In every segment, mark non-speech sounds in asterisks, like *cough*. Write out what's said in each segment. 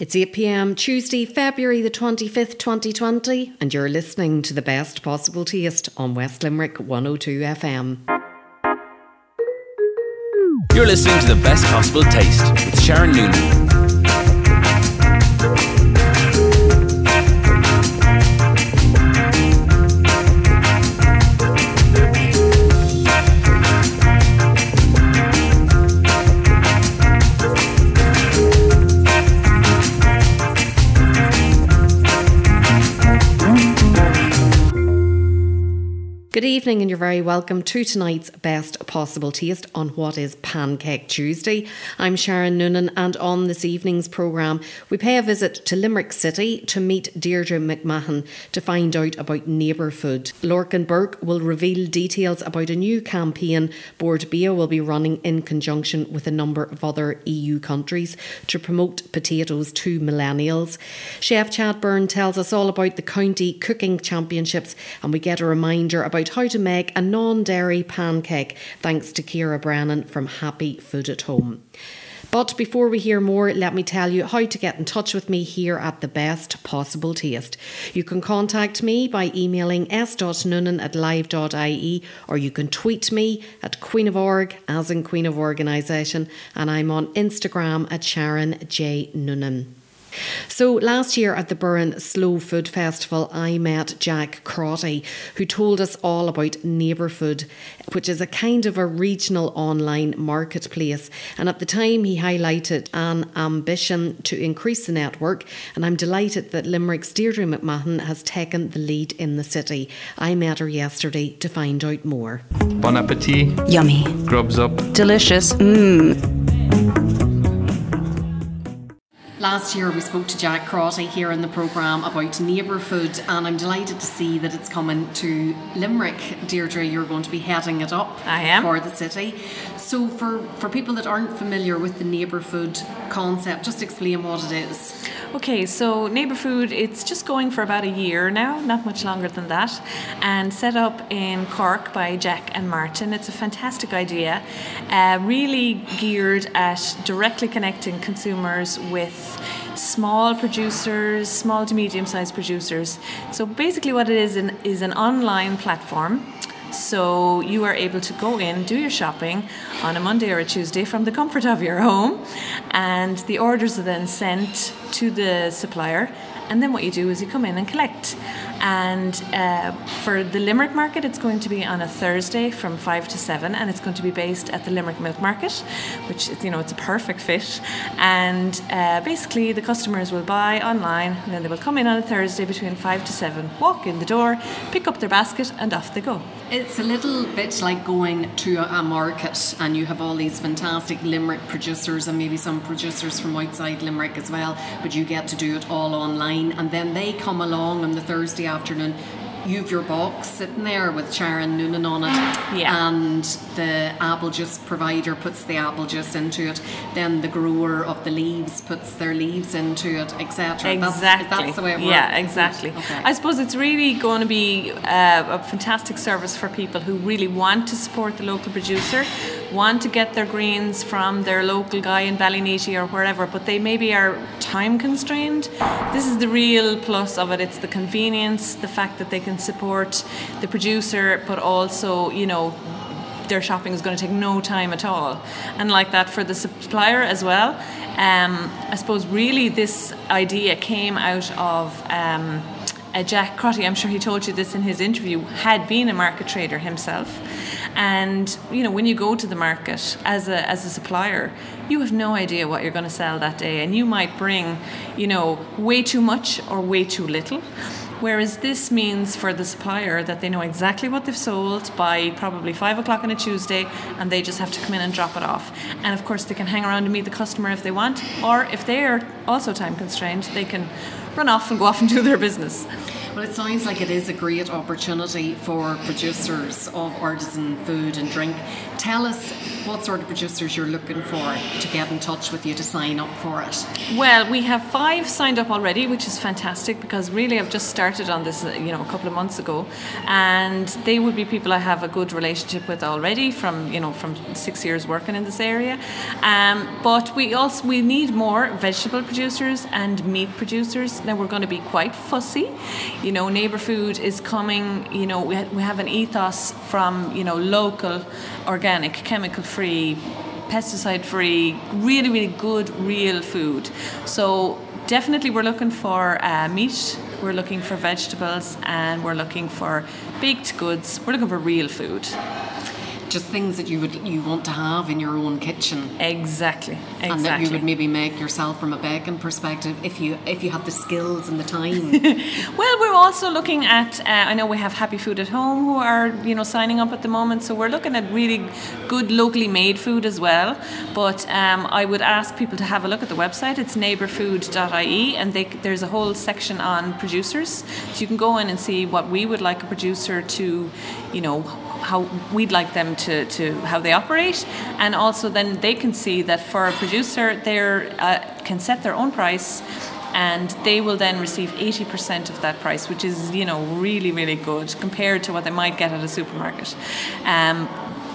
It's 8 pm Tuesday, February the 25th, 2020, and you're listening to the best possible taste on West Limerick 102 FM. You're listening to the best possible taste with Sharon Noonan. Evening, and you're very welcome to tonight's best possible taste on what is Pancake Tuesday. I'm Sharon Noonan, and on this evening's programme, we pay a visit to Limerick City to meet Deirdre McMahon to find out about neighbour food. Lorcan Burke will reveal details about a new campaign Bord Bia will be running in conjunction with a number of other EU countries to promote potatoes to millennials. Chef Chad Byrne tells us all about the county cooking championships, and we get a reminder about how to make a non dairy pancake thanks to Kira Brennan from Happy Food at Home. But before we hear more, let me tell you how to get in touch with me here at the best possible taste. You can contact me by emailing s.noonan at live.ie or you can tweet me at Queen of Org, as in Queen of Organisation, and I'm on Instagram at Sharon J. Noonan. So last year at the Burren Slow Food Festival, I met Jack Crotty, who told us all about Neighbour Food, which is a kind of a regional online marketplace. And at the time, he highlighted an ambition to increase the network. And I'm delighted that Limerick's Deirdre McMahon has taken the lead in the city. I met her yesterday to find out more. Bon appetit. Yummy. Grubs up. Delicious. Mmm. Last year, we spoke to Jack Crotty here in the programme about Neighbour Food, and I'm delighted to see that it's coming to Limerick. Deirdre, you're going to be heading it up I am. for the city. So, for, for people that aren't familiar with the Neighbour Food concept, just explain what it is. Okay, so Neighbour Food, it's just going for about a year now, not much longer than that, and set up in Cork by Jack and Martin. It's a fantastic idea, uh, really geared at directly connecting consumers with small producers, small to medium sized producers. So basically, what it is an, is an online platform. So you are able to go in, do your shopping on a Monday or a Tuesday from the comfort of your home, and the orders are then sent to the supplier. And then what you do is you come in and collect. And uh, for the Limerick market, it's going to be on a Thursday from five to seven, and it's going to be based at the Limerick Milk Market, which you know it's a perfect fit. And uh, basically, the customers will buy online, and then they will come in on a Thursday between five to seven, walk in the door, pick up their basket, and off they go. It's a little bit like going to a market and you have all these fantastic Limerick producers and maybe some producers from outside Limerick as well, but you get to do it all online and then they come along on the Thursday afternoon you've your box sitting there with Sharon Noonan on it, Yeah. and the apple juice provider puts the apple juice into it. Then the grower of the leaves puts their leaves into it, etc. Exactly. That's, that's the way it works. Yeah, exactly. Okay. I suppose it's really going to be uh, a fantastic service for people who really want to support the local producer, want to get their greens from their local guy in Ballyneety or wherever, but they maybe are time constrained. This is the real plus of it. It's the convenience, the fact that they can support the producer, but also, you know, their shopping is going to take no time at all. And like that for the supplier as well. Um, I suppose really this idea came out of um, uh, Jack Crotty, I'm sure he told you this in his interview, had been a market trader himself. And you know, when you go to the market as a as a supplier, you have no idea what you're going to sell that day, and you might bring, you know, way too much or way too little. Whereas this means for the supplier that they know exactly what they've sold by probably five o'clock on a Tuesday and they just have to come in and drop it off. And of course, they can hang around and meet the customer if they want, or if they are also time constrained, they can run off and go off and do their business. Well, it sounds like it is a great opportunity for producers of artisan food and drink. Tell us what sort of producers you're looking for to get in touch with you to sign up for it. Well, we have five signed up already, which is fantastic because really I've just started on this, you know, a couple of months ago, and they would be people I have a good relationship with already from, you know, from six years working in this area. Um, but we also we need more vegetable producers and meat producers. Now we're going to be quite fussy you know, neighbour food is coming. You know, we, ha- we have an ethos from you know local, organic, chemical free, pesticide free, really really good real food. So definitely we're looking for uh, meat. We're looking for vegetables and we're looking for baked goods. We're looking for real food just things that you would you want to have in your own kitchen. Exactly. Exactly. And that you would maybe make yourself from a baking perspective if you if you have the skills and the time. *laughs* well, we're also looking at. Uh, I know we have Happy Food at Home who are you know signing up at the moment, so we're looking at really good locally made food as well. But um, I would ask people to have a look at the website. It's neighbourfood.ie, and they, there's a whole section on producers, so you can go in and see what we would like a producer to, you know how we'd like them to, to how they operate, and also then they can see that for a producer, they uh, can set their own price and they will then receive 80% of that price, which is, you know, really, really good compared to what they might get at a supermarket. Um,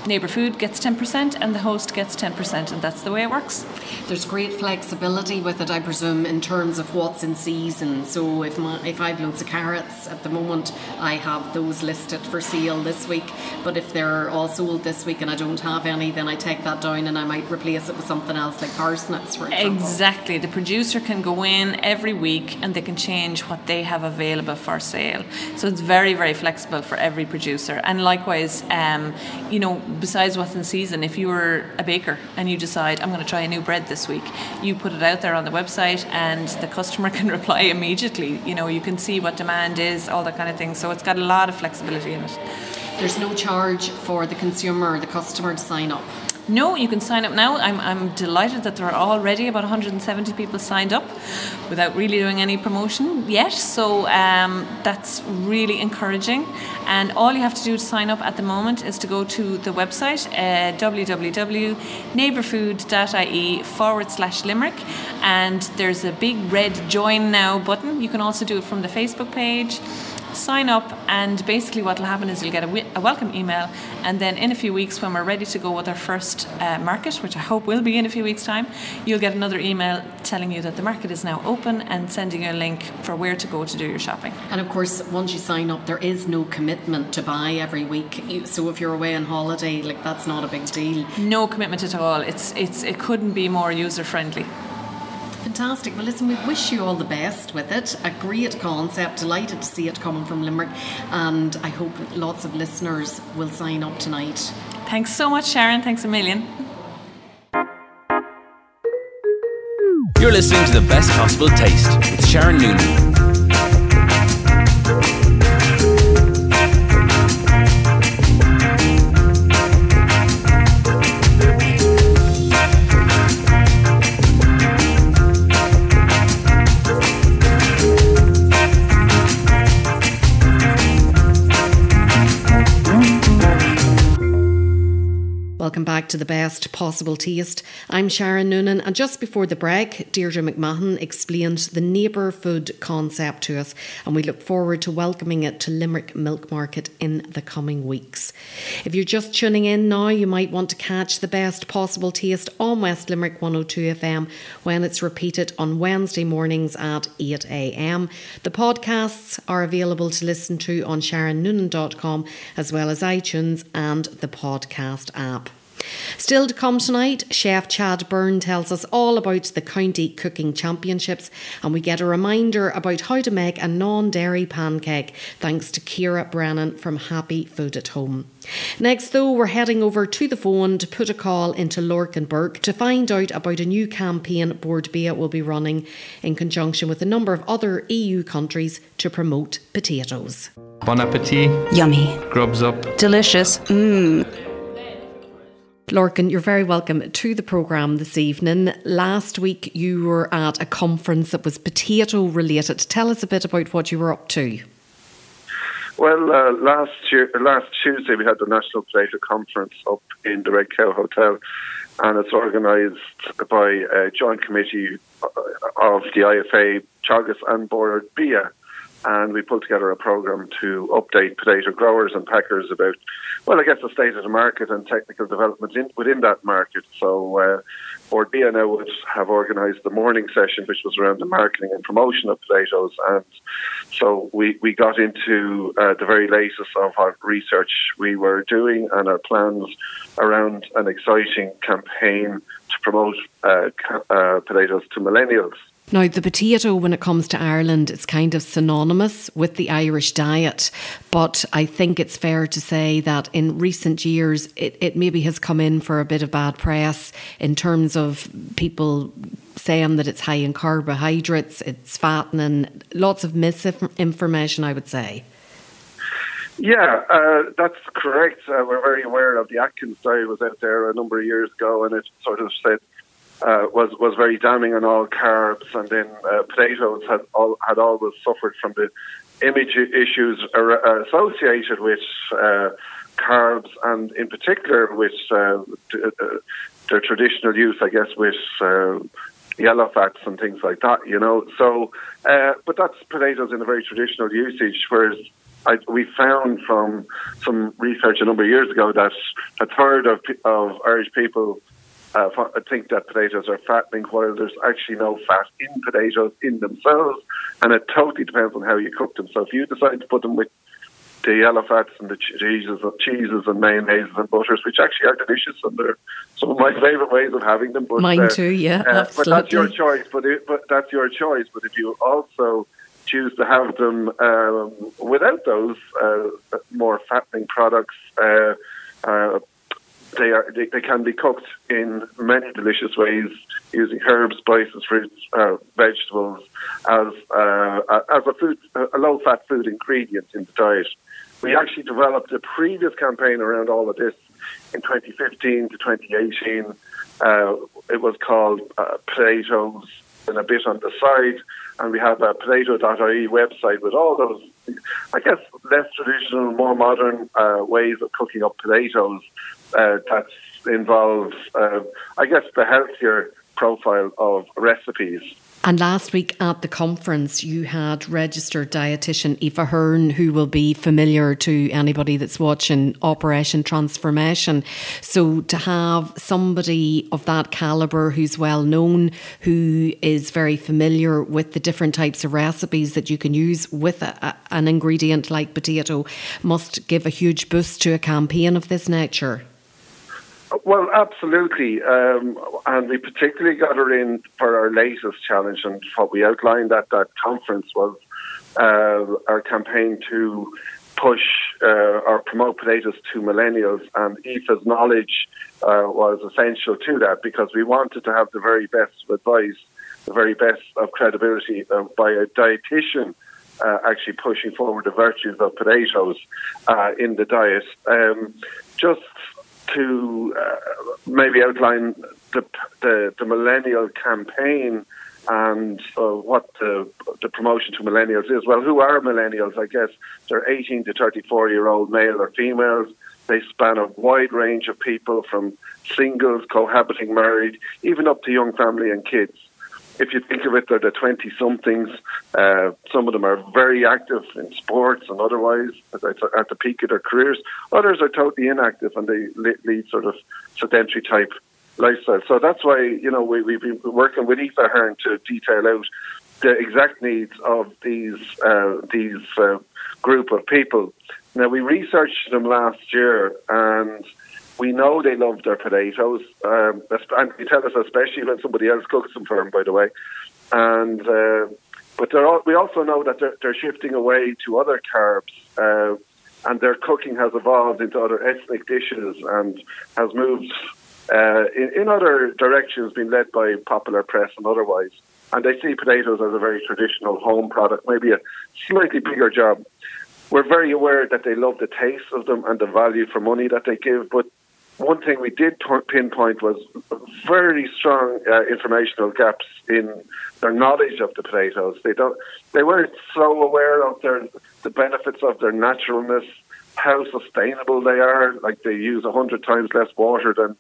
Neighbour Food gets 10% and the host gets 10%, and that's the way it works. There's great flexibility with it, I presume, in terms of what's in season. So if my, if I've loads of carrots at the moment, I have those listed for sale this week. But if they're all sold this week and I don't have any, then I take that down and I might replace it with something else like parsnips, for example. Exactly. The producer can go in every week and they can change what they have available for sale. So it's very, very flexible for every producer. And likewise, um, you know, besides what's in season, if you were a baker and you decide, I'm going to try a new bread this week, you put it out there on the website and the customer *laughs* can reply immediately. You know, you can see what demand is, all that kind of thing. So it's got a lot of flexibility in it. There's no charge for the consumer, the customer to sign up. No, you can sign up now. I'm, I'm delighted that there are already about 170 people signed up without really doing any promotion yet. So um, that's really encouraging. And all you have to do to sign up at the moment is to go to the website uh, www.neighbourfood.ie forward slash Limerick. And there's a big red join now button. You can also do it from the Facebook page sign up, and basically what will happen is you'll get a, a, welcome email, and then in a few weeks, when we're ready to go with our first uh, market, which I hope will be in a few weeks' time, you'll get another email telling you that the market is now open and sending you a link for where to go to do your shopping. And of course, once you sign up, there is no commitment to buy every week. So if you're away on holiday, like that's not a big deal. No commitment at all. It's it's it couldn't be more user friendly. Fantastic. Well, listen, we wish you all the best with it. A great concept. Delighted to see it coming from Limerick. And I hope lots of listeners will sign up tonight. Thanks so much, Sharon. Thanks a million. You're listening to the best possible taste with Sharon Noonan. To the best possible taste. I'm Sharon Noonan, and just before the break, Deirdre McMahon explained the neighbour food concept to us, and we look forward to welcoming it to Limerick Milk Market in the coming weeks. If you're just tuning in now, you might want to catch the best possible taste on West Limerick 102 FM when it's repeated on Wednesday mornings at 8 a.m. The podcasts are available to listen to on SharonNoonan.com as well as iTunes and the podcast app. Still to come tonight, Chef Chad Byrne tells us all about the County Cooking Championships, and we get a reminder about how to make a non dairy pancake thanks to Kira Brennan from Happy Food at Home. Next, though, we're heading over to the phone to put a call into Lorcan Burke to find out about a new campaign Bord Bia will be running in conjunction with a number of other EU countries to promote potatoes. Bon appetit. Yummy. Grubs up. Delicious. Mmm. Lorcan, you're very welcome to the programme this evening. Last week you were at a conference that was potato related. Tell us a bit about what you were up to. Well, uh, last year, last Tuesday, we had the National Potato Conference up in the Red Cow Hotel, and it's organised by a joint committee uh, of the IFA, Teagasc, and Bord Bia and we pulled together a program to update potato growers and packers about, well, I guess the state of the market and technical developments in, within that market. So, uh, Bord Bia now would have organised the morning session, which was around the marketing and promotion of potatoes, and so we, we got into uh, the very latest of our research we were doing and our plans around an exciting campaign to promote uh, uh potatoes to millennials. Now, the potato, when it comes to Ireland, is kind of synonymous with the Irish diet. But I think it's fair to say that in recent years, it, it maybe has come in for a bit of bad press in terms of people saying that it's high in carbohydrates, it's fattening, lots of misinformation, I would say. Yeah, uh, that's correct. Uh, we're very aware of the Atkins diet was out there a number of years ago, and it sort of said uh, was was very damning on all carbs, and then uh, potatoes had all, had always suffered from the image issues uh, associated with uh, carbs, and in particular with uh, their traditional use, I guess, with yellow fats and things like that. You know, so but that's potatoes in a very traditional usage, whereas I, we found from some research a number of years ago that a third of, of Irish people uh, I think that potatoes are fattening while there's actually no fat in potatoes in themselves, and it totally depends on how you cook them. So if you decide to put them with the yellow fats and the cheeses, cheeses and mayonnaises and butters, which actually are delicious, and they're some of my favourite ways of having them. But, Mine uh, too, yeah, uh, But that's your choice. But it, but that's your choice. But if you also choose to have them um, without those uh, more fattening products. Uh, uh, they are they, they, can be cooked in many delicious ways using herbs, spices, fruits, uh, vegetables as uh, as a food a low fat food ingredient in the diet. We actually developed a previous campaign around all of this in 2015 to 2018. Uh, it was called uh, Potatoes and a bit on the side, and we have a potato.ie website with all those, I guess, less traditional, more modern uh, ways of cooking up potatoes uh, that involves, uh, I guess, the healthier profile of recipes. And last week at the conference, you had registered dietitian Aoife Hearn, who will be familiar to anybody that's watching Operation Transformation. So to have somebody of that calibre who's well known, who is very familiar with the different types of recipes that you can use with a, a, an ingredient like potato, must give a huge boost to a campaign of this nature. Well, absolutely. Um, and we particularly got her in for our latest challenge. And what we outlined at that conference was uh, our campaign to push uh, or promote potatoes to millennials. And Aoife's knowledge uh, was essential to that because we wanted to have the very best advice, the very best of credibility uh, by a dietitian. Uh, actually pushing forward the virtues of potatoes uh, in the diet. Um, just to uh, maybe outline the, the, the millennial campaign and uh, what the, the promotion to millennials is. Well, who are millennials? I guess they're 18 to 34 year old male or females. They span a wide range of people from singles, cohabiting, married, even up to young family and kids if you think of it, they're the 20 somethings. Uh, some of them are very active in sports and otherwise at the peak of their careers. Others are totally inactive and they lead sort of sedentary type lifestyle. So that's why, you know, we, we've been working with Aoife Hearn to detail out the exact needs of these, uh, these uh, group of people. Now, we researched them last year and we know they love their potatoes, um, and they tell us especially when somebody else cooks them for them. By the way, and uh, but all, we also know that they're, they're, shifting away to other carbs, uh, and their cooking has evolved into other ethnic dishes and has moved uh, in, in other directions, being led by popular press and otherwise. And they see potatoes as a very traditional home product, maybe a slightly bigger job. We're very aware that they love the taste of them and the value for money that they give, but one thing we did pinpoint was very strong uh, informational gaps in their knowledge of the potatoes. They don't, they weren't so aware of their the benefits of their naturalness, how sustainable they are. Like they use hundred times less water than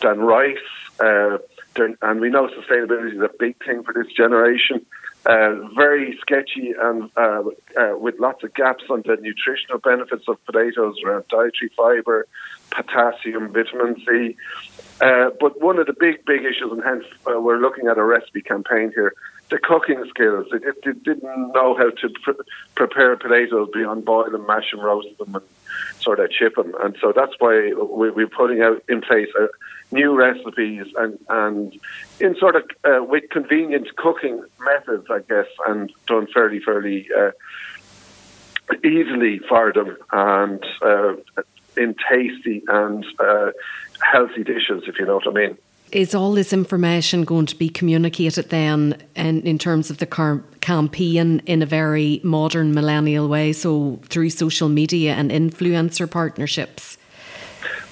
than rice. Uh, and we know sustainability is a big thing for this generation. Uh, very sketchy and uh, uh, with lots of gaps on the nutritional benefits of potatoes around dietary fibre, potassium, vitamin C. Uh, but one of the big, big issues, and hence uh, we're looking at a recipe campaign here, the cooking skills. It, it didn't know how to pr- prepare potatoes beyond boil them, mash them, roast them, and sort of chip them. And so that's why we, we're putting out in place a, new recipes and and in sort of uh, with convenient cooking methods, I guess, and done fairly fairly uh, easily for them and uh, in tasty and uh, healthy dishes, if you know what I mean. Is all this information going to be communicated then in, in terms of the car- campaign in a very modern millennial way? So through social media and influencer partnerships?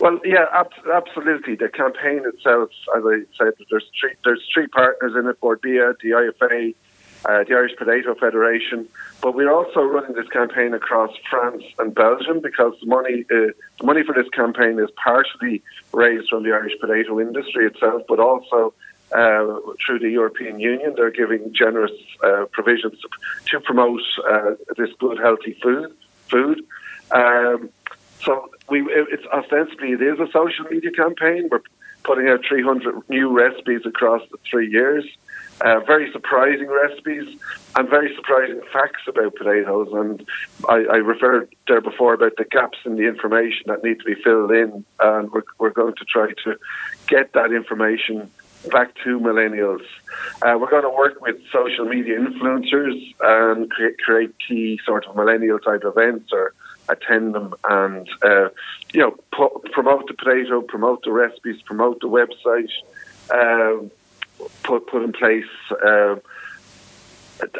Well, yeah, ab- absolutely. The campaign itself, as I said, there's three there's three partners in it: Bord Bia, the IFA, uh, the Irish Potato Federation. But we're also running this campaign across France and Belgium because the money uh, the money for this campaign is partially raised from the Irish potato industry itself, but also uh, through the European Union. They're giving generous uh, provisions to, to promote uh, this good, healthy food. Food. Um, so we, it's ostensibly it is a social media campaign. We're putting out 300 new recipes across the three years. Uh, very surprising recipes and very surprising facts about potatoes. And I, I, referred there before about the gaps in the information that need to be filled in, and we're, we're going to try to get that information back to millennials. Uh, we're going to work with social media influencers and create, create key sort of millennial type events or attend them and uh, you know promote the potato, promote the recipes, promote the website, uh, put put in place uh,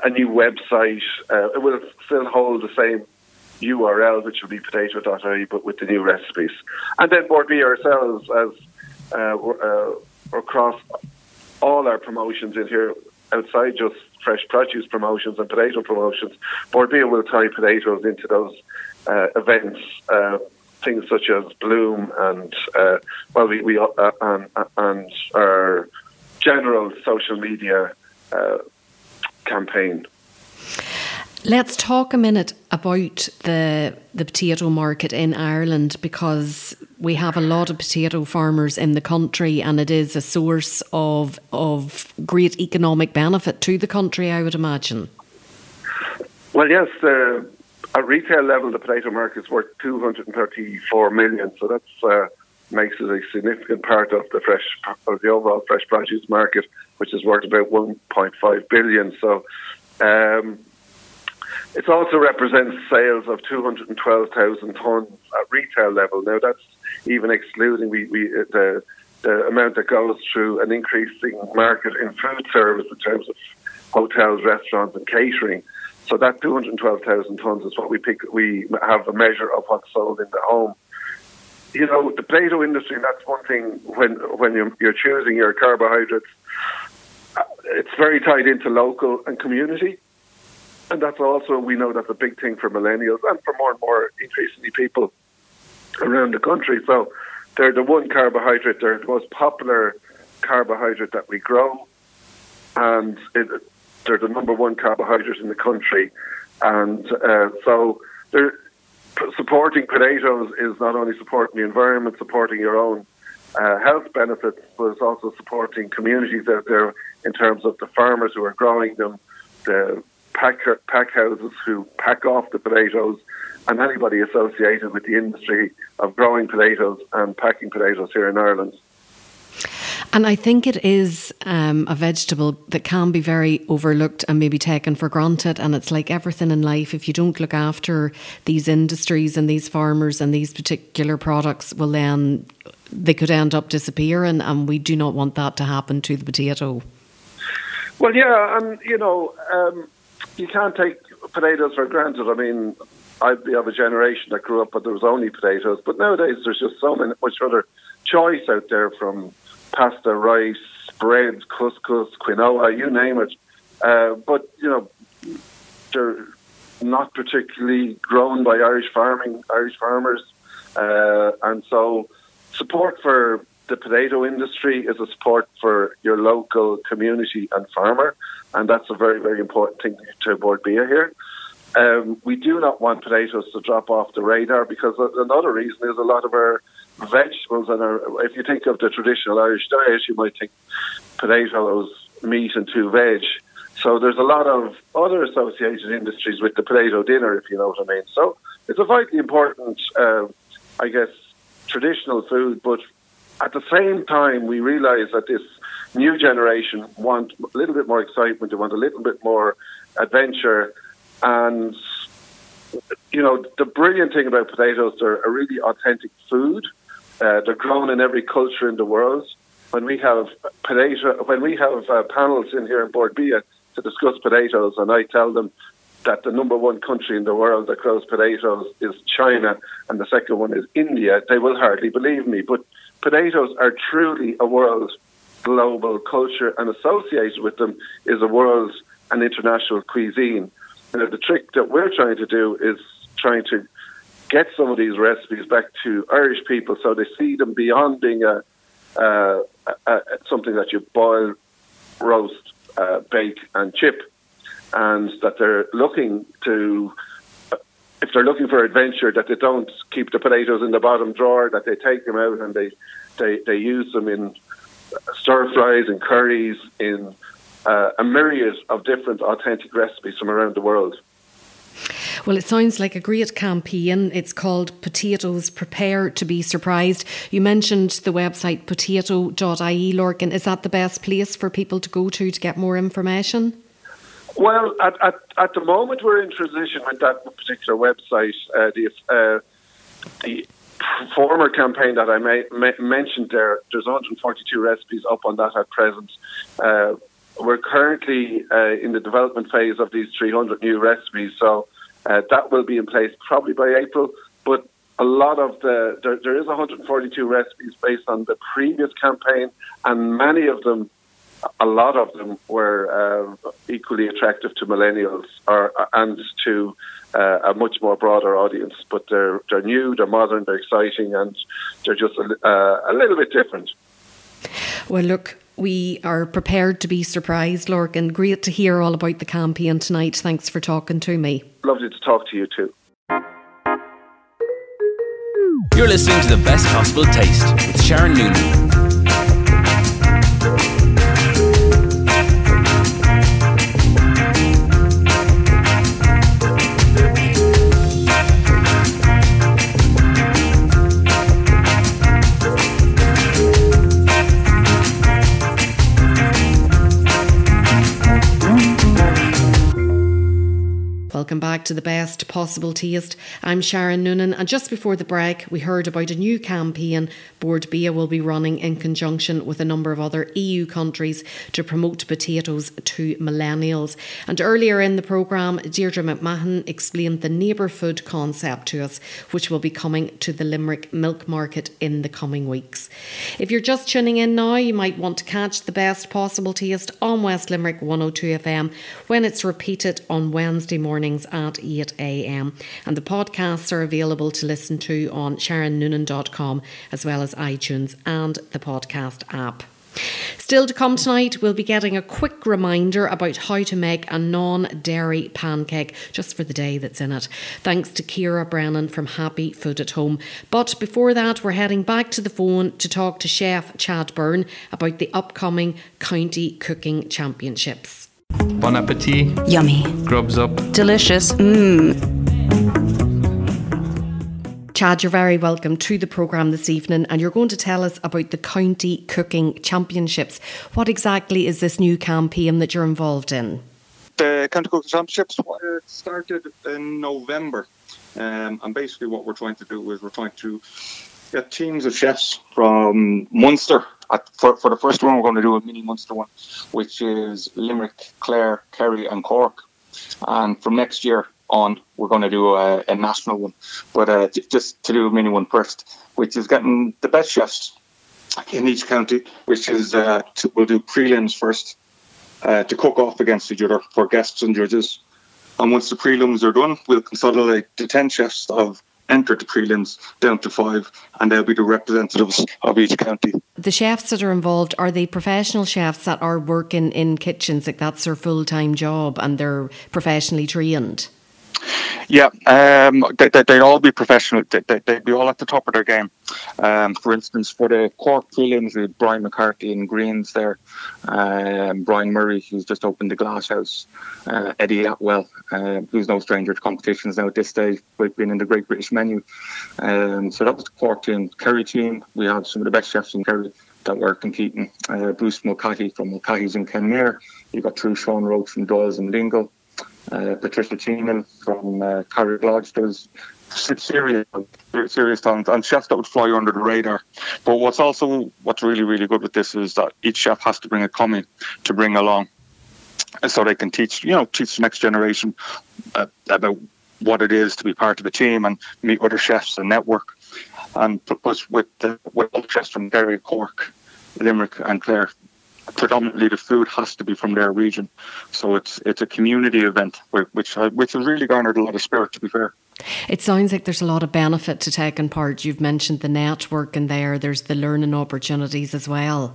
a, new website. Uh, it will still hold the same URL, which will be potato.ie, but with the new recipes. And then Bord Bia ourselves as uh, uh, across all our promotions in here outside just fresh produce promotions and potato promotions, Bord Bia will tie potatoes into those uh, events, uh, things such as Bloom and uh, well, we, we uh, and, and, our general social media uh, campaign. Let's talk a minute about the the potato market in Ireland because we have a lot of potato farmers in the country and it is a source of of great economic benefit to the country I would imagine. Well yes, at retail level, the potato market is worth 234 million, so that uh, makes it a significant part of the fresh of the overall fresh produce market, which is worth about 1.5 billion. So. Um, it also represents sales of 212,000 tonnes at retail level. Now, that's even excluding we, we, the, the amount that goes through an increasing market in food service in terms of hotels, restaurants, and catering. So that 212,000 tonnes is what we pick. We have a measure of what's sold in the home. You know, the potato industry. That's one thing when when you're, you're choosing your carbohydrates. Uh, it's very tied into local and community, and that's also we know that's a big thing for millennials and for more and more increasingly people around the country. So they're the one carbohydrate. They're the most popular carbohydrate that we grow, and it, they're the number one carbohydrate in the country, and uh, so they're supporting potatoes is not only supporting the environment, supporting your own uh, health benefits, but it's also supporting communities out there in terms of the farmers who are growing them, the pack, pack houses who pack off the potatoes, and anybody associated with the industry of growing potatoes and packing potatoes here in Ireland. And I think it is um, a vegetable that can be very overlooked and maybe taken for granted. And it's like everything in life, if you don't look after these industries and these farmers and these particular products, well, then they could end up disappearing. And we do not want that to happen to the potato. Well, yeah, and you know, um, you can't take potatoes for granted. I mean, I'd be of a generation that grew up, but there was only potatoes. But nowadays, there's just so many much other choice out there from pasta, rice, breads, couscous, quinoa, you name it. Uh, but you know, they're not particularly grown by Irish farming, Irish farmers, uh, and so support for the potato industry is a support for your local community and farmer, and that's a very, very important thing to Bord Bia here. Um, we do not want potatoes to drop off the radar because another reason is a lot of our vegetables and our, if you think of the traditional Irish diet, you might think potatoes, meat, and two veg. So there's a lot of other associated industries with the potato dinner, if you know what I mean. So it's a vitally important, uh, I guess, traditional food, but at the same time, we realise that this new generation want a little bit more excitement, they want a little bit more adventure, and you know the brilliant thing about potatoes, they're a really authentic food. Uh, they're grown in every culture in the world. When we have potato, when we have uh, panels in here in Bord Bia to discuss potatoes, and I tell them that the number one country in the world that grows potatoes is China, and the second one is India, they will hardly believe me. But potatoes are truly a world global culture, and associated with them is a world and international cuisine. And the trick that we're trying to do is trying to get some of these recipes back to Irish people so they see them beyond being a, uh, a, a something that you boil, roast, uh, bake, and chip, and that they're looking to. If they're looking for adventure, that they don't keep the potatoes in the bottom drawer, that they take them out and they, they, they use them in stir fries and curries, in uh, a myriad of different authentic recipes from around the world. Well, it sounds like a great campaign. It's called Potatoes Prepare to be Surprised. You mentioned the website potato.ie, Lorcan. Is that the best place for people to go to to get more information? Well, at, at, at the moment, we're in transition with that particular website. Uh, the, uh, the former campaign that I may, may, mentioned there, there's 142 recipes up on that at present. Uh, we're currently uh, in the development phase of these 300 new recipes, so uh, that will be in place probably by April. But a lot of the there, there is 142 recipes based on the previous campaign, and many of them, a lot of them were uh, equally attractive to millennials or and to uh, a much more broader audience. But they're they're new, they're modern, they're exciting, and they're just a, uh, a little bit different. Well, look, we are prepared to be surprised, Lorcan. Great to hear all about the campaign tonight. Thanks for talking to me. Lovely to talk to you too. You're listening to the best possible taste with Sharon Noonan. Welcome back to the best possible taste. I'm Sharon Noonan, and just before the break, we heard about a new campaign Bord Bia will be running in conjunction with a number of other EU countries to promote potatoes to millennials. And earlier in the programme, Deirdre McMahon explained the neighbour food concept to us, which will be coming to the Limerick Milk Market in the coming weeks. If you're just tuning in now, you might want to catch the best possible taste on West Limerick 102 FM when it's repeated on Wednesday morning mornings at 8am. And the podcasts are available to listen to on sharonnoonan.com as well as iTunes and the podcast app. Still to come tonight, we'll be getting a quick reminder about how to make a non dairy pancake just for the day that's in it. Thanks to Kira Brennan from Happy Food at Home. But before that, we're heading back to the phone to talk to Chef Chad Byrne about the upcoming County Cooking Championships. Bon appetit. Yummy. Grubs up. Delicious. Mmm. Chad, you're very welcome to the programme this evening, and you're going to tell us about the County Cooking Championships. What exactly is this new campaign that you're involved in? The County Cooking Championships started in November, um, and basically what we're trying to do is we're trying to get teams of chefs from Munster for, for the first one, we're going to do a mini Munster one, which is Limerick, Clare, Kerry, and Cork. And from next year on, we're going to do a, a national one. But uh, just to do a mini one first, which is getting the best chefs in each county, which is uh, to, we'll do prelims first uh, to cook off against each other for guests and judges. And once the prelims are done, we'll consolidate the 10 chefs of entered the prelims down to five, and they'll be the representatives of each county. The chefs that are involved are they professional chefs that are working in kitchens, like that's their full time job, and they're professionally trained. Yeah, um, they, would they, all be professional. They, would they, be all at the top of their game. Um, for instance, for the Cork prelims, had Brian McCarthy and Greens there, um, Brian Murray, who's just opened the Glasshouse, uh, Eddie Atwell, uh, who's no stranger to competitions now at this stage, we've been in the Great British Menu. Um, so that was the Cork team. Kerry team, we had some of the best chefs in Kerry that were competing. Uh, Bruce Mulcahy from Mulcahy's in Kenmare. You got True Sean Roach from Doyle's in Dingle uh, Patricia Teenan from uh, Lodge. There's serious, serious talent and chefs that would fly under the radar. But what's also what's really really good with this is that each chef has to bring a commis to bring along, so they can teach you know teach the next generation uh, about what it is to be part of a team and meet other chefs and network. And plus with the, with all chefs from Kerry, Cork, Limerick, and Clare, predominantly the food has to be from their region. So it's it's a community event which uh, which has really garnered a lot of spirit. To be fair. It sounds like there's a lot of benefit to taking part. You've mentioned the network and there. There's the learning opportunities as well.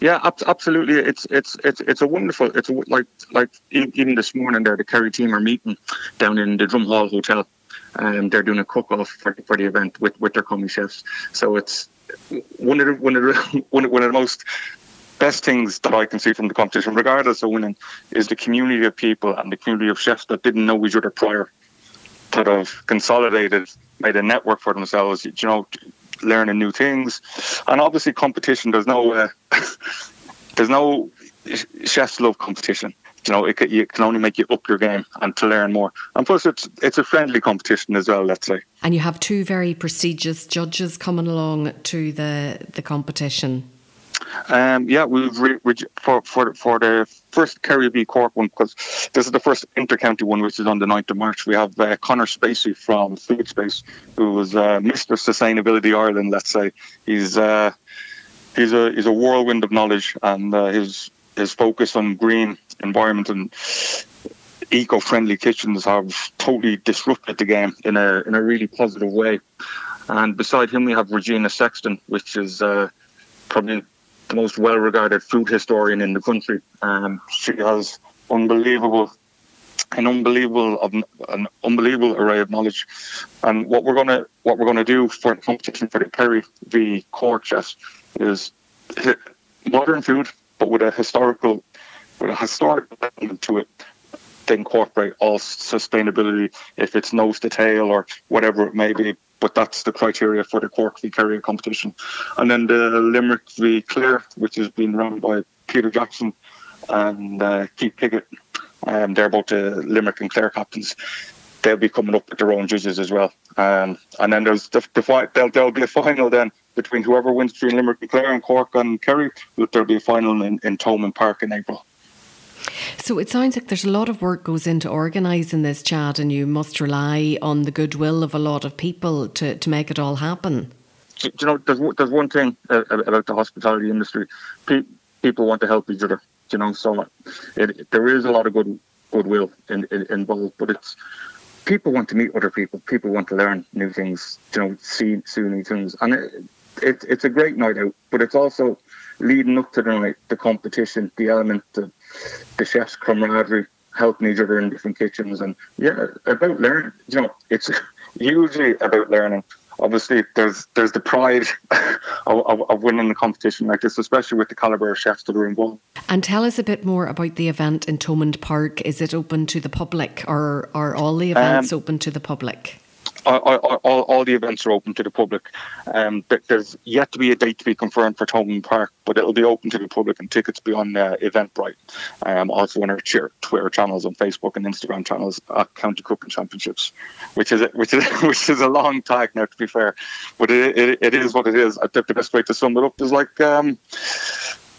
Yeah, absolutely. It's it's it's it's a wonderful. It's a, like like even this morning there, the Kerry team are meeting down in the Dromhall Hotel, and they're doing a cook off for, for the event with with their coming chefs. So it's one of the one of the *laughs* one of the most best things that I can see from the competition, regardless of winning, is the community of people and the community of chefs that didn't know each other prior, that have consolidated, made a network for themselves. You know, learning new things, and obviously competition. There's no, uh, *laughs* there's no chefs love competition. You know, it, it can only make you up your game and to learn more. And plus, it's it's a friendly competition as well. Let's say. And you have two very prestigious judges coming along to the the competition. Um, yeah, we've re- re- for for for the first Kerry v Cork one because this is the first intercounty one, which is on the 9th of March. We have uh, Connor Spacey from Food Space, who was uh, Mr. Sustainability Ireland. Let's say he's uh, he's a he's a whirlwind of knowledge, and uh, his his focus on green environment and eco-friendly kitchens have totally disrupted the game in a in a really positive way. And beside him, we have Regina Sexton, which is uh, probably the most well-regarded food historian in the country. Um, she has unbelievable, an unbelievable, an unbelievable array of knowledge. And what we're gonna, what we're gonna do for the competition for the Kerry v Cork chess is modern food, but with a historical, with a historical element to it. To incorporate all sustainability, if it's nose to tail or whatever it may be, but that's the criteria for the Cork v Kerry competition. And then the Limerick v Clare, which has been run by Peter Jackson and uh, Keith Piggott. Um, they're both the Limerick and Clare captains. They'll be coming up with their own judges as well. Um, and then there's the, the fight. There'll, there'll be a final then between whoever wins between Limerick and Clare and Cork and Kerry. There'll be a final in, in Thomond Park in April. So it sounds like there's a lot of work goes into organising this Chad, and you must rely on the goodwill of a lot of people to, to make it all happen. Do you know, there's there's one thing uh, about the hospitality industry. people want to help each other. You know, so it, there is a lot of good goodwill in, in, involved, but it's people want to meet other people. People want to learn new things. You know, see see new things, and it, it, it's a great night out. But it's also leading up to the night, the competition, the element, the, the chef's camaraderie, helping each other in different kitchens, and yeah, about learning. You know, it's *laughs* hugely about learning. Obviously, there's there's the pride *laughs* of, of, of, winning a competition like this, especially with the caliber of chefs that are involved. And tell us a bit more about the event in Thomond Park. Is it open to the public, or are all the events um, open to the public? All, all, all, the events are open to the public. Um, there's yet to be a date to be confirmed for Thomond Park, but it'll be open to the public and tickets be on uh, Eventbrite. Um, also on our Twitter channels, on Facebook and Instagram channels at County Cooking Championships, which is which is *laughs* which is a long tag now, to be fair, but it, it, it is what it is. I think the best way to sum it up is like um,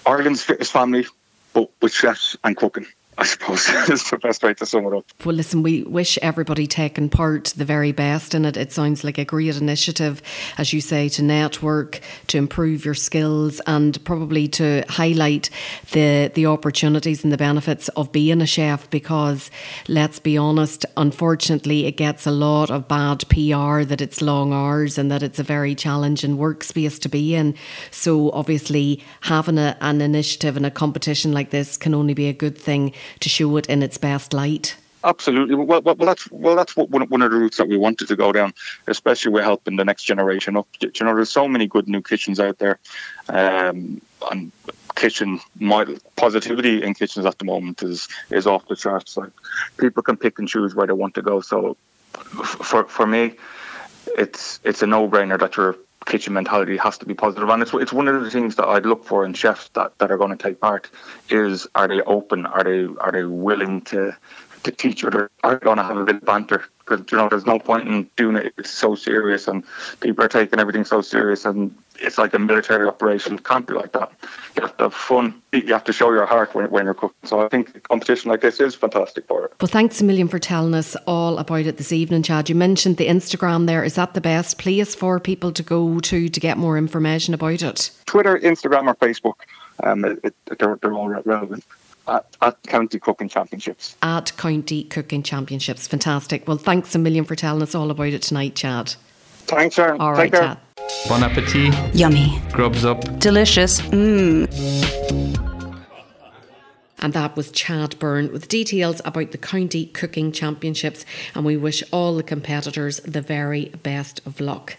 Ireland's fittest family, but with chefs and cooking I suppose *laughs* is the best way to sum it up. Well, listen, we wish everybody taking part the very best in it. It sounds like a great initiative, as you say, to network, to improve your skills, and probably to highlight the the opportunities and the benefits of being a chef. Because let's be honest, unfortunately, it gets a lot of bad PR that it's long hours and that it's a very challenging workspace to be in. So obviously, having a, an initiative and a competition like this can only be a good thing to show it in its best light. Absolutely. Well, well, that's well, that's one of the routes that we wanted to go down, especially with helping the next generation up. You know, there's so many good new kitchens out there, um, and kitchen my positivity in kitchens at the moment is is off the charts. Like people can pick and choose where they want to go. So, for for me, it's it's a no brainer that your kitchen mentality has to be positive, and it's it's one of the things that I'd look for in chefs that, that are going to take part is are they open, are they are they willing to to teacher are going to have a bit of banter because you know there's no point in doing it. It's so serious, and people are taking everything so serious, and it's like a military operation. It can't be like that. You have to have fun. You have to show your heart when, when you're cooking. So I think a competition like this is fantastic for it. Well, thanks a million for telling us all about it this evening, Chad. You mentioned the Instagram there. Is that the best place for people to go to to get more information about it? Twitter, Instagram, or Facebook. Um, it, it, they're, they're all relevant. At, at, County Cooking Championships. At County Cooking Championships. Fantastic. Well, thanks a million for telling us all about it tonight, Chad. Thanks, Sharon. All Take care. Chad. Bon appetit. Yummy. Grubs up. Delicious. Mmm. And that was Chad Byrne with details about the County Cooking Championships. And we wish all the competitors the very best of luck.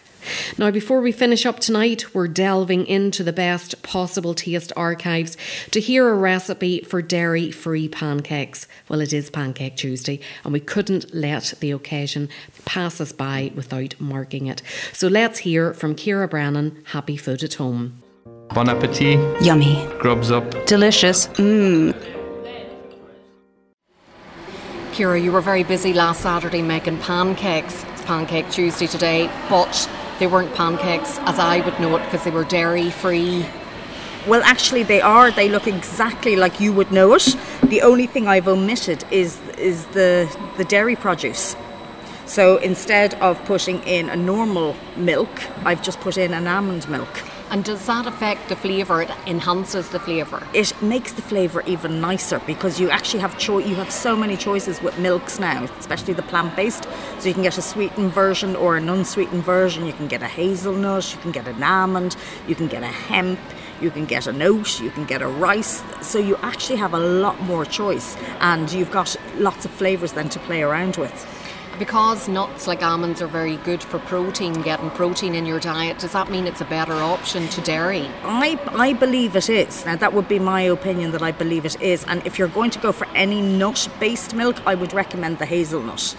Now, before we finish up tonight, we're delving into the best possible taste archives to hear a recipe for dairy free pancakes. Well, it is Pancake Tuesday, and we couldn't let the occasion pass us by without marking it. So let's hear from Kira Brennan, Happy Food at Home. Bon appetit. Yummy. Grubs up. Delicious. Mmm. Kira, you were very busy last Saturday making pancakes. It's Pancake Tuesday today, but they weren't pancakes as I would know it because they were dairy free. Well, actually, they are. They look exactly like you would know it. The only thing I've omitted is is the the dairy produce. So instead of putting in a normal milk, I've just put in an almond milk. And does that affect the flavour? It enhances the flavour. It makes the flavour even nicer because you actually have cho- you have so many choices with milks now, especially the plant based. So you can get a sweetened version or an unsweetened version. You can get a hazelnut, you can get an almond, you can get a hemp, you can get an oat, you can get a rice. So you actually have a lot more choice, and you've got lots of flavours then to play around with. Because nuts like almonds are very good for protein, getting protein in your diet, does that mean it's a better option to dairy? I, I believe it is. Now, that would be my opinion that I believe it is. And if you're going to go for any nut based milk, I would recommend the hazelnut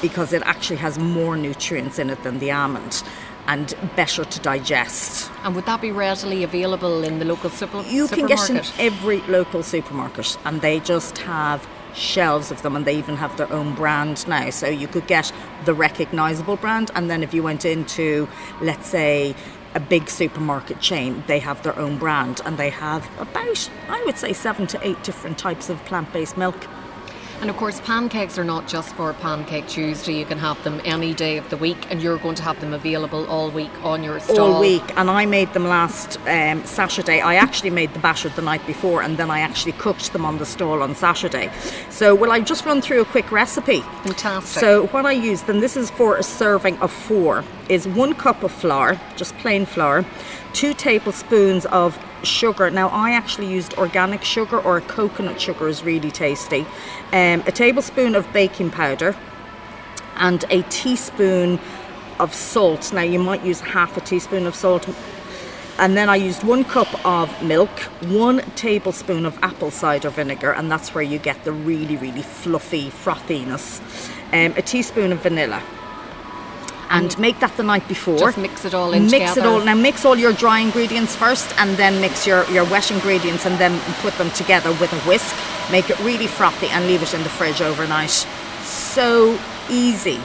because it actually has more nutrients in it than the almond and better to digest. And would that be readily available in the local super, You can supermarket? get in every local supermarket, and they just have shelves of them, and they even have their own brand now. So you could get the recognizable brand, and then if you went into, let's say, a big supermarket chain, they have their own brand, and they have about, I would say, seven to eight different types of plant based milk. And of course, pancakes are not just for Pancake Tuesday. You can have them any day of the week, and you're going to have them available all week on your stall. all week and I made them last um, Saturday. I actually made the batter the night before and then I actually cooked them on the stall on Saturday. So will I just run through a quick recipe? Fantastic. So what I use and this is for a serving of four, is one cup of flour, just plain flour, two tablespoons of sugar. Now I actually used organic sugar or coconut sugar is really tasty. Um, a tablespoon of baking powder and a teaspoon of salt. Now you might use half a teaspoon of salt. And then I used one cup of milk, one tablespoon of apple cider vinegar, and that's where you get the really, really fluffy frothiness. Um, a teaspoon of vanilla. And make that the night before. Just mix it all in Mix together. it all. Now mix all your dry ingredients first, and then mix your, your wet ingredients, and then put them together with a whisk. Make it really frothy, and leave it in the fridge overnight. So easy,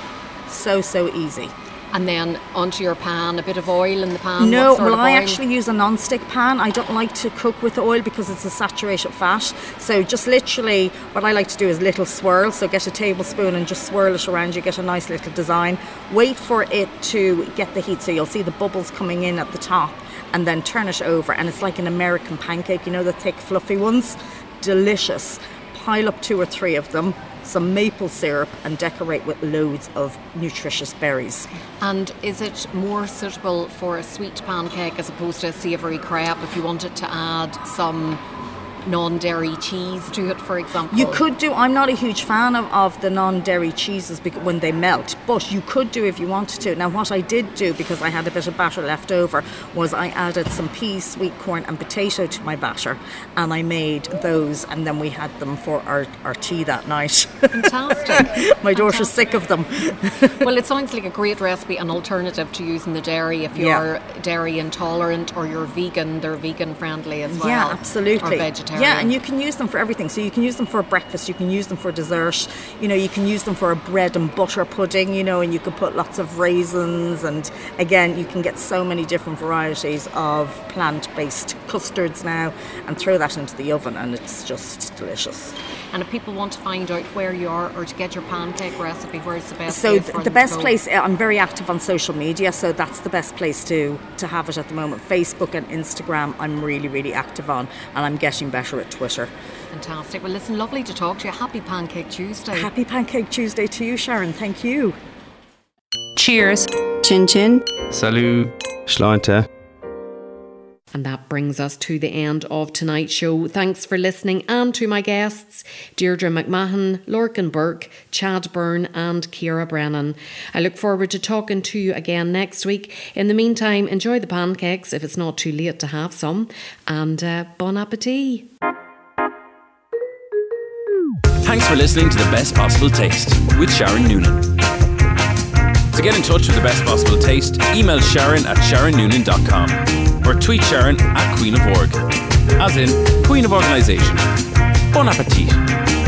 so so easy. And then onto your pan, a bit of oil in the pan. No, well, I actually use a non-stick pan. I don't like to cook with oil because it's a saturated fat. So just literally, what I like to do is little swirl. So get a tablespoon and just swirl it around. You get a nice little design. Wait for it to get the heat, so you'll see the bubbles coming in at the top, and then turn it over. And it's like an American pancake. You know the thick, fluffy ones. Delicious. Pile up two or three of them. Some maple syrup and decorate with loads of nutritious berries. And is it more suitable for a sweet pancake as opposed to a savoury crepe if you wanted to add some non-dairy cheese to it, for example? You could do. I'm not a huge fan of, of the non-dairy cheeses because when they melt, but you could do if you wanted to. Now, what I did do because I had a bit of batter left over was I added some peas, sweet corn, and potato to my batter, and I made those, and then we had them for our, our tea that night. Fantastic. *laughs* my daughter's sick of them. *laughs* well, it sounds like a great recipe, an alternative to using the dairy if Yeah. you're dairy intolerant or you're vegan. They're vegan friendly as well. Yeah, absolutely. Or vegetarian. Yeah, and you can use them for everything. So you can use them for breakfast, you can use them for dessert, you know, you can use them for a bread and butter pudding, you know, and you could put lots of raisins. And again, you can get so many different varieties of plant based custards now and throw that into the oven, and it's just delicious. And if people want to find out where you are or to get your pancake recipe, where's the best So place th- for the best to go? place, uh, I'm very active on social media, so that's the best place to to have it at the moment. Facebook and Instagram, I'm really, really active on, and I'm getting better at Twitter. Fantastic. Well, listen, lovely to talk to you. Happy Pancake Tuesday. Happy Pancake Tuesday to you, Sharon. Thank you. Cheers. Chin chin. Salut. Sláinte. And that brings us to the end of tonight's show. Thanks for listening and to my guests, Deirdre McMahon, Lorcan Burke, Chad Byrne, and Kira Brennan. I look forward to talking to you again next week. In the meantime, enjoy the pancakes if it's not too late to have some, and uh, bon appetit. Thanks for listening to The Best Possible Taste with Sharon Noonan. To get in touch with The Best Possible Taste, email Sharon at sharonnoonan.com or tweet Sharon at Queen of Org, as in Queen of Organisation. Bon appetit.